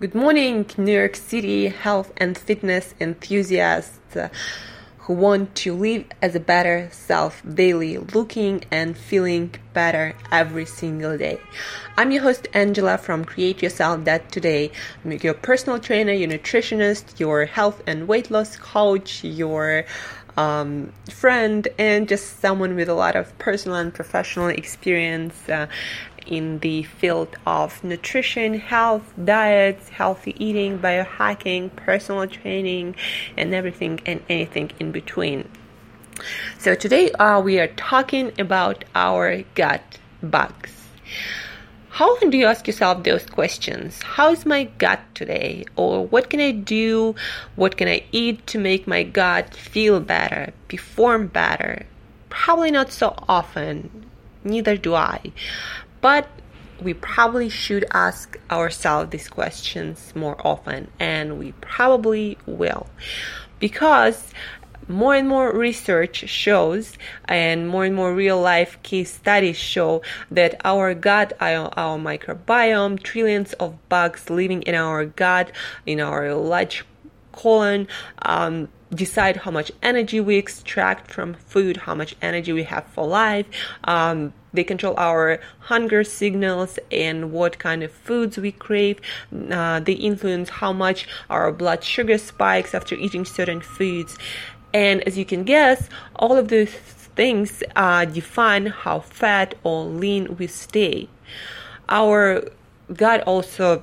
Good morning, New York City health and fitness enthusiasts who want to live as a better self daily, looking and feeling better every single day. I'm your host, Angela from Create Yourself That Today. I'm your personal trainer, your nutritionist, your health and weight loss coach, your um, friend, and just someone with a lot of personal and professional experience uh, in the field of nutrition, health, diets, healthy eating, biohacking, personal training, and everything and anything in between. So, today uh, we are talking about our gut bugs. How often do you ask yourself those questions? How's my gut today? Or what can I do? What can I eat to make my gut feel better, perform better? Probably not so often. Neither do I. But we probably should ask ourselves these questions more often, and we probably will. Because more and more research shows and more and more real life case studies show that our gut our, microbiome trillions of bugs living in our gut in our large colon um, decide how much energy we extract from food how much energy we have for life um, they control our hunger signals and what kind of foods we crave. Uh, they influence how much our blood sugar spikes after eating certain foods. And as you can guess, all of these things uh, define how fat or lean we stay. Our gut also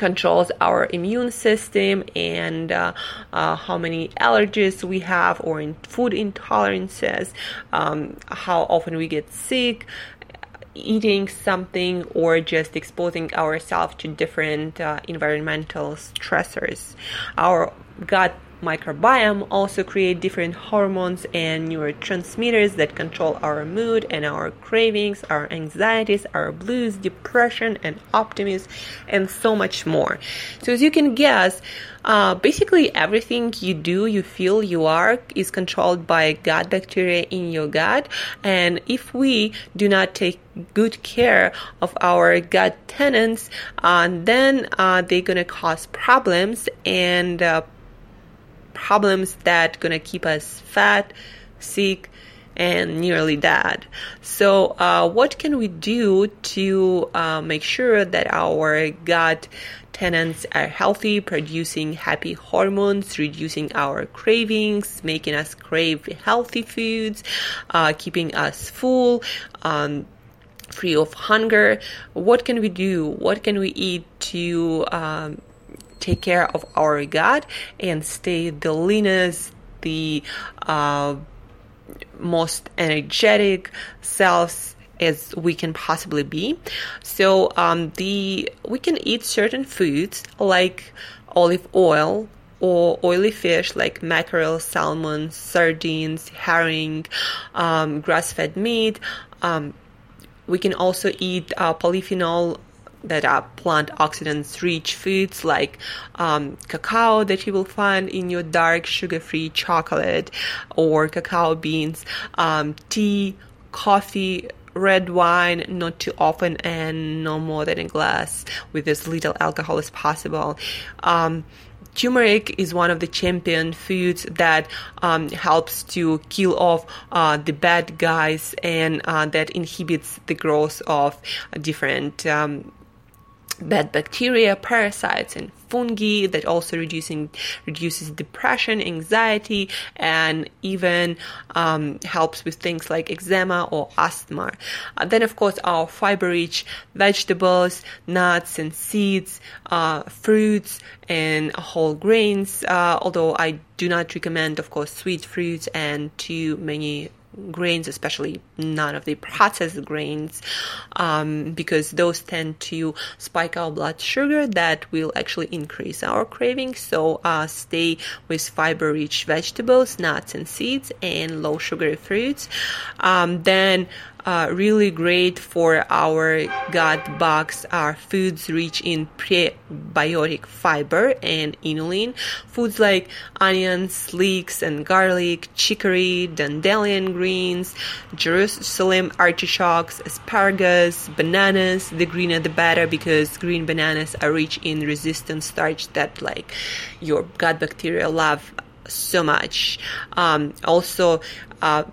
controls our immune system and uh, uh, how many allergies we have or in food intolerances, um, how often we get sick, eating something or just exposing ourselves to different uh, environmental stressors. Our gut microbiome also create different hormones and neurotransmitters that control our mood and our cravings, our anxieties, our blues, depression, and optimism, and so much more. So, as you can guess, uh, basically everything you do, you feel, you are is controlled by gut bacteria in your gut. And if we do not take good care of our gut tenants, uh, then uh, they're gonna cause problems and uh, problems that gonna keep us fat, sick, and nearly dead. So, uh, what can we do to uh, make sure that our gut tenants are healthy, producing happy hormones, reducing our cravings, making us crave healthy foods, uh, keeping us full? Um, free of hunger what can we do what can we eat to um, take care of our gut and stay the leanest, the uh, most energetic selves as we can possibly be. So um, the we can eat certain foods like olive oil or oily fish like mackerel, salmon, sardines, herring, um, grass-fed meat. Um, we can also eat uh, polyphenol that are plant oxidants rich foods like um, cacao that you will find in your dark sugar free chocolate or cacao beans, um, tea, coffee, red wine not too often and no more than a glass with as little alcohol as possible. Um, turmeric is one of the champion foods that um, helps to kill off uh, the bad guys and uh, that inhibits the growth of different um, bad bacteria, parasites, and fungi that also reducing reduces depression, anxiety, and even um, helps with things like eczema or asthma. Uh, then, of course, our fiber-rich vegetables, nuts and seeds, uh, fruits, and whole grains. Uh, although I do not recommend, of course, sweet fruits and too many grains, especially none of the processed grains, um, because those tend to spike our blood sugar. That will actually increase our cravings. So uh, stay with fiber-rich vegetables, nuts and seeds, and low-sugar fruits. Um, then uh, really great for our gut bugs are foods rich in prebiotic fiber and inulin. Foods like onions, leeks, and garlic, chicory, dandelion greens, Jerusalem artichokes, asparagus, bananas. The greener the better because green bananas are rich in resistant starch that like your gut bacteria love so much. Um, also, uh,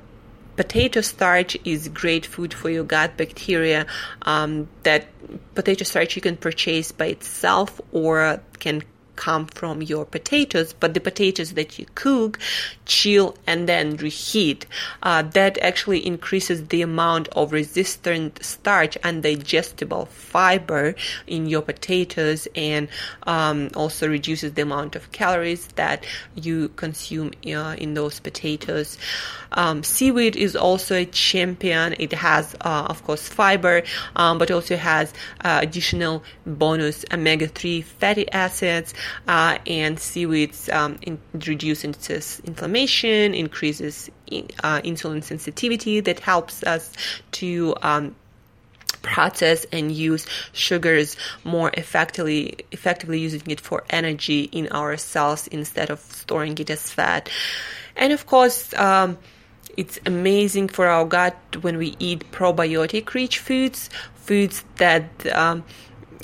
potato starch is great food for your gut bacteria. Um, that potato starch you can purchase by itself or can come from your potatoes, but the potatoes that you cook, chill, and then reheat, uh, that actually increases the amount of resistant starch and digestible fiber in your potatoes and um, also reduces the amount of calories that you consume uh, in those potatoes. Um, seaweed is also a champion. It has, uh, of course, fiber, um, but also has uh, additional bonus omega 3 fatty acids uh, and seaweeds um, in, reduces inflammation, increases in, uh, insulin sensitivity that helps us to um, process and use sugars more effectively effectively using it for energy in our cells instead of storing it as fat. And of course um, it's amazing for our gut when we eat probiotic rich foods foods that um,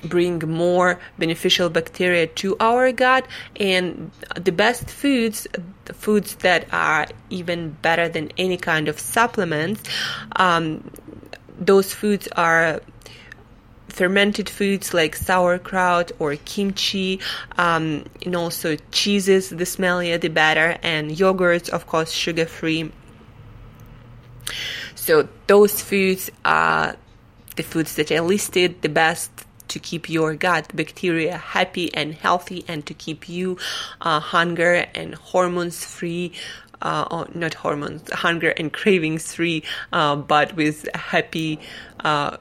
bring more beneficial bacteria to our gut and the best foods the foods that are even better than any kind of supplements um, those foods are fermented foods like sauerkraut or kimchi, um, and also cheeses, the smellier the better, and yogurts, of course, sugar free. So, those foods are the foods that I listed the best to keep your gut bacteria happy and healthy and to keep you uh, hunger and hormones free uh, or not hormones, hunger and cravings free, uh, but with happy uh,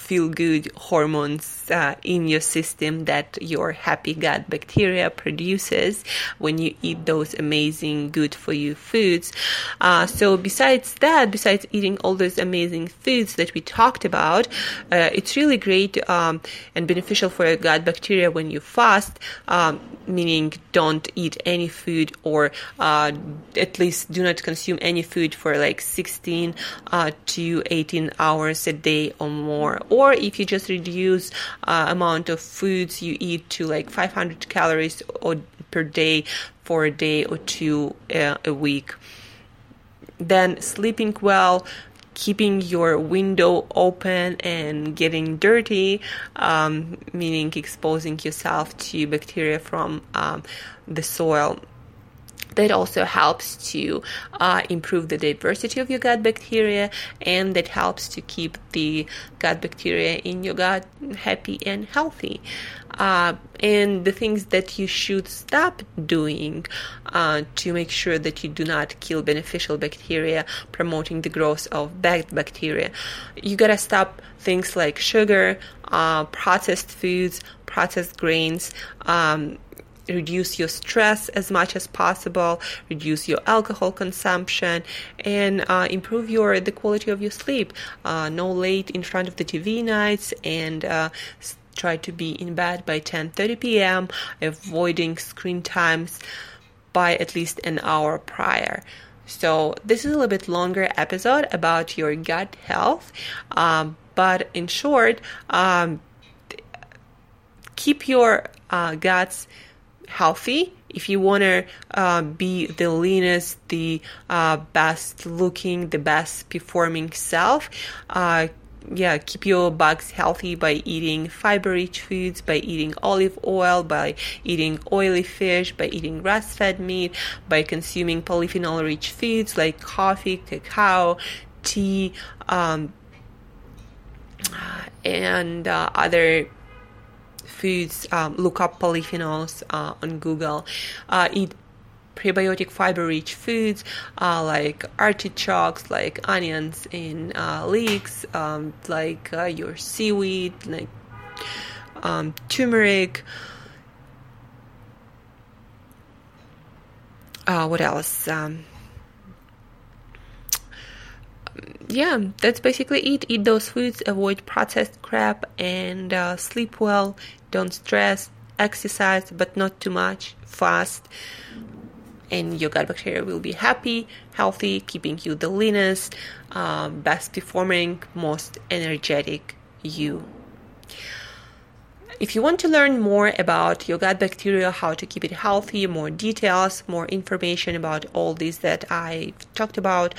feel good hormones uh, in your system that your happy gut bacteria produces when you eat those amazing good for you foods. Uh, so besides that, besides eating all those amazing foods that we talked about, uh, it's really great um, and beneficial for your gut bacteria when you fast, um, meaning don't eat any food or uh, at least do not consume any food for like 16 uh, to 18 hours a day or more or if you just reduce uh, amount of foods you eat to like 500 calories or, per day for a day or two uh, a week then sleeping well keeping your window open and getting dirty, um, meaning exposing yourself to bacteria from um, the soil that also helps to uh, improve the diversity of your gut bacteria and that helps to keep the gut bacteria in your gut happy and healthy. Uh, and the things that you should stop doing uh, to make sure that you do not kill beneficial bacteria, promoting the growth of bad bacteria. You gotta stop things like sugar, uh, processed foods, processed grains. Um, reduce your stress as much as possible, reduce your alcohol consumption, and uh, improve your the quality of your sleep. Uh, no late in front of the TV nights and uh, try to be in bed by 10:30 p.m. avoiding screen times by at least an hour prior. So this is a little bit longer episode about your gut health, um, but in short, um, keep your uh, guts healthy, if you want to uh, be the leanest, the uh, best looking, the best performing self, uh, yeah, keep your bugs healthy by eating fiber rich foods, by eating olive oil, by eating oily fish, by eating grass fed meat, by consuming polyphenol rich foods like coffee, cacao, tea, um, and uh, other foods, um, look up polyphenols uh, on Google. Uh, eat prebiotic fiber rich foods uh, like artichokes, like onions and uh, leeks, um, like uh, your seaweed, like um, turmeric. Uh, what else? Um, yeah, that's basically it. Eat those foods, avoid processed crap, and uh, sleep well. Don't stress. Exercise, but not too much. Fast, and your gut bacteria will be happy, healthy, keeping you the leanest, uh, best performing, most energetic you. If you want to learn more about your gut bacteria, how to keep it healthy, more details, more information about all these that I talked about,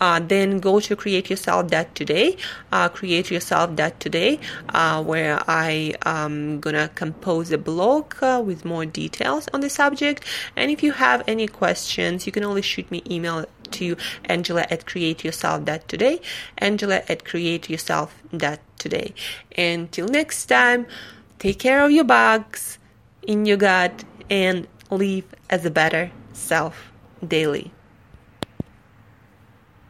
uh, then go to Create Yourself That Today. Uh, Create Yourself That Today, uh, where I am gonna compose a blog uh, with more details on the subject. And if you have any questions, you can always shoot me email to Angela at createyourself.today, Angela at createyourself.today. Until next time, take care of your bugs in your gut and live as a better self daily.